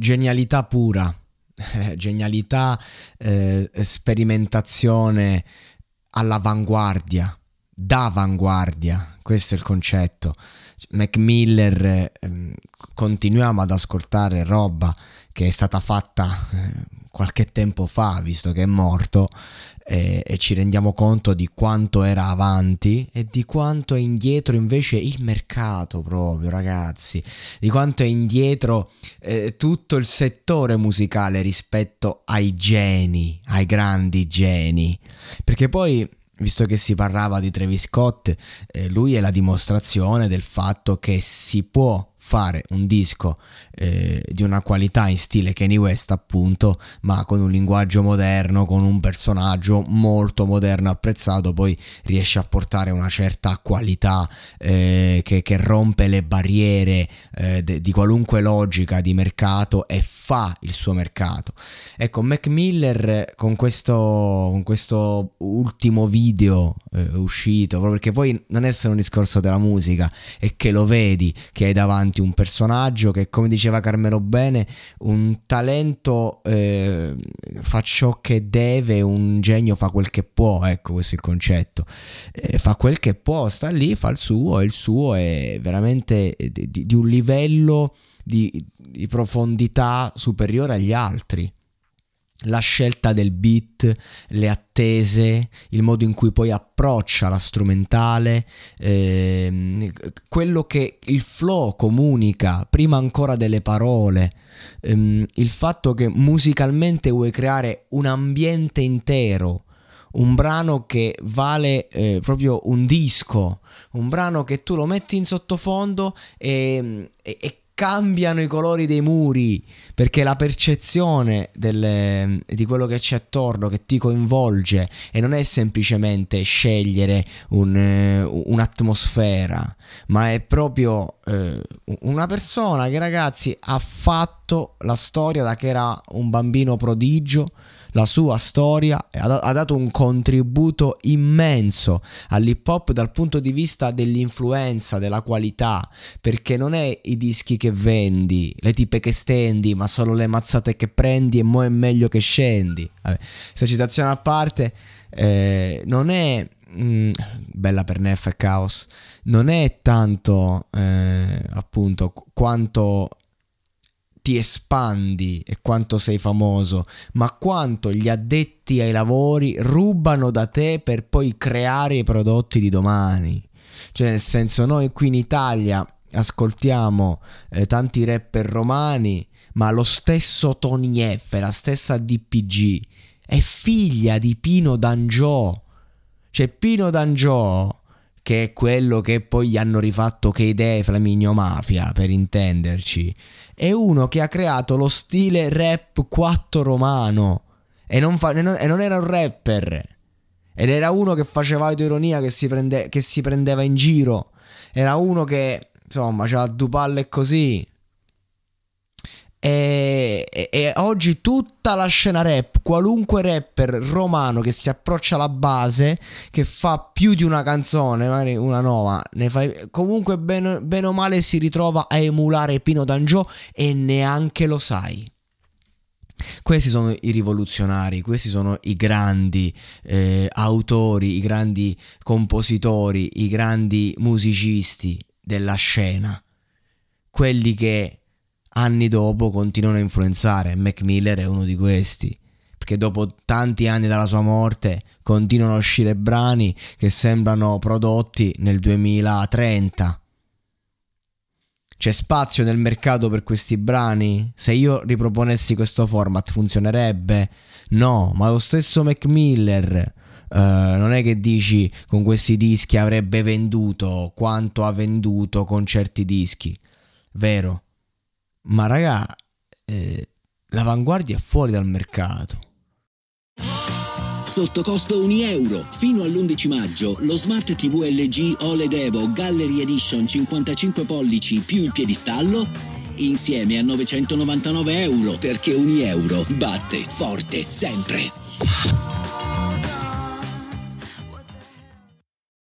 Genialità pura, genialità, eh, sperimentazione all'avanguardia, d'avanguardia, questo è il concetto. Mac Miller, eh, continuiamo ad ascoltare roba che è stata fatta eh, qualche tempo fa, visto che è morto, e, e, ci rendiamo conto di quanto era avanti e di quanto è indietro invece il mercato proprio, ragazzi, di quanto è indietro eh, tutto il settore musicale rispetto ai geni, ai grandi geni. Perché poi visto che si parlava di Travis Scott, eh, lui è la dimostrazione del fatto che si può fare un disco eh, di una qualità in stile Kanye West appunto ma con un linguaggio moderno con un personaggio molto moderno apprezzato poi riesce a portare una certa qualità eh, che, che, rompe le barriere eh, de, di qualunque logica di mercato e fa il suo mercato. Ecco Mac Miller con questo, con questo ultimo video eh, uscito proprio perché poi non è solo un discorso della musica è che lo vedi che hai davanti davanti un personaggio che, come diceva Carmelo Bene, un talento eh, fa ciò che deve, un genio fa quel che può, ecco questo è il concetto. Eh, fa quel che può, sta lì, fa il suo e il suo è veramente di, di un livello di, di profondità superiore agli altri la scelta del beat, le attese, il modo in cui poi approccia la strumentale, ehm, quello che il flow comunica prima ancora delle parole, ehm, il fatto che musicalmente vuoi creare un ambiente intero, un brano che vale eh, proprio un disco, un brano che tu lo metti in sottofondo e, e, e cambiano i colori dei muri perché la percezione delle, di quello che c'è attorno che ti coinvolge e non è semplicemente scegliere un, eh, un'atmosfera ma è proprio eh, una persona che ragazzi ha fatto la storia da che era un bambino prodigio la sua storia ha dato un contributo immenso all'hip hop dal punto di vista dell'influenza, della qualità, perché non è i dischi che vendi, le tipe che stendi, ma solo le mazzate che prendi e mo è meglio che scendi. questa citazione a parte, eh, non è mm, bella per Neff e Chaos, non è tanto eh, appunto quanto ti espandi e quanto sei famoso, ma quanto gli addetti ai lavori rubano da te per poi creare i prodotti di domani. Cioè, nel senso, noi qui in Italia ascoltiamo eh, tanti rapper romani, ma lo stesso Tony F, la stessa DPG, è figlia di Pino D'Angio. Cioè, Pino D'Angio che è quello che poi gli hanno rifatto che idee Flaminio Mafia, per intenderci, è uno che ha creato lo stile rap 4 romano e non, fa, e non, e non era un rapper. Ed era uno che faceva autoironia, che si, prende, che si prendeva in giro. Era uno che, insomma, c'ha due palle così. E, e, e, oggi tutta la scena rap, qualunque rapper romano che si approccia alla base, che fa più di una canzone, magari una nuova, fai, comunque bene, bene o male si ritrova a emulare Pino D'Angio e neanche lo sai. Questi sono i rivoluzionari, questi sono i grandi eh, autori, i grandi compositori, i grandi musicisti della scena. Quelli che anni dopo continuano a influenzare. Mac Miller è uno di questi. Perché dopo tanti anni dalla sua morte continuano a uscire brani che sembrano prodotti nel 2030 c'è spazio nel mercato per questi brani? Se io riproponessi questo format funzionerebbe? No, ma lo stesso Mac Miller uh, non è che dici con questi dischi avrebbe venduto quanto ha venduto con certi dischi. Vero? Ma raga, eh, l'avanguardia è fuori dal mercato. Sotto costo 1 euro. Fino all'11 maggio lo Smart TV LG OLED Evo Gallery Edition 55 pollici più il piedistallo insieme a 999 euro perché 1 euro batte forte sempre.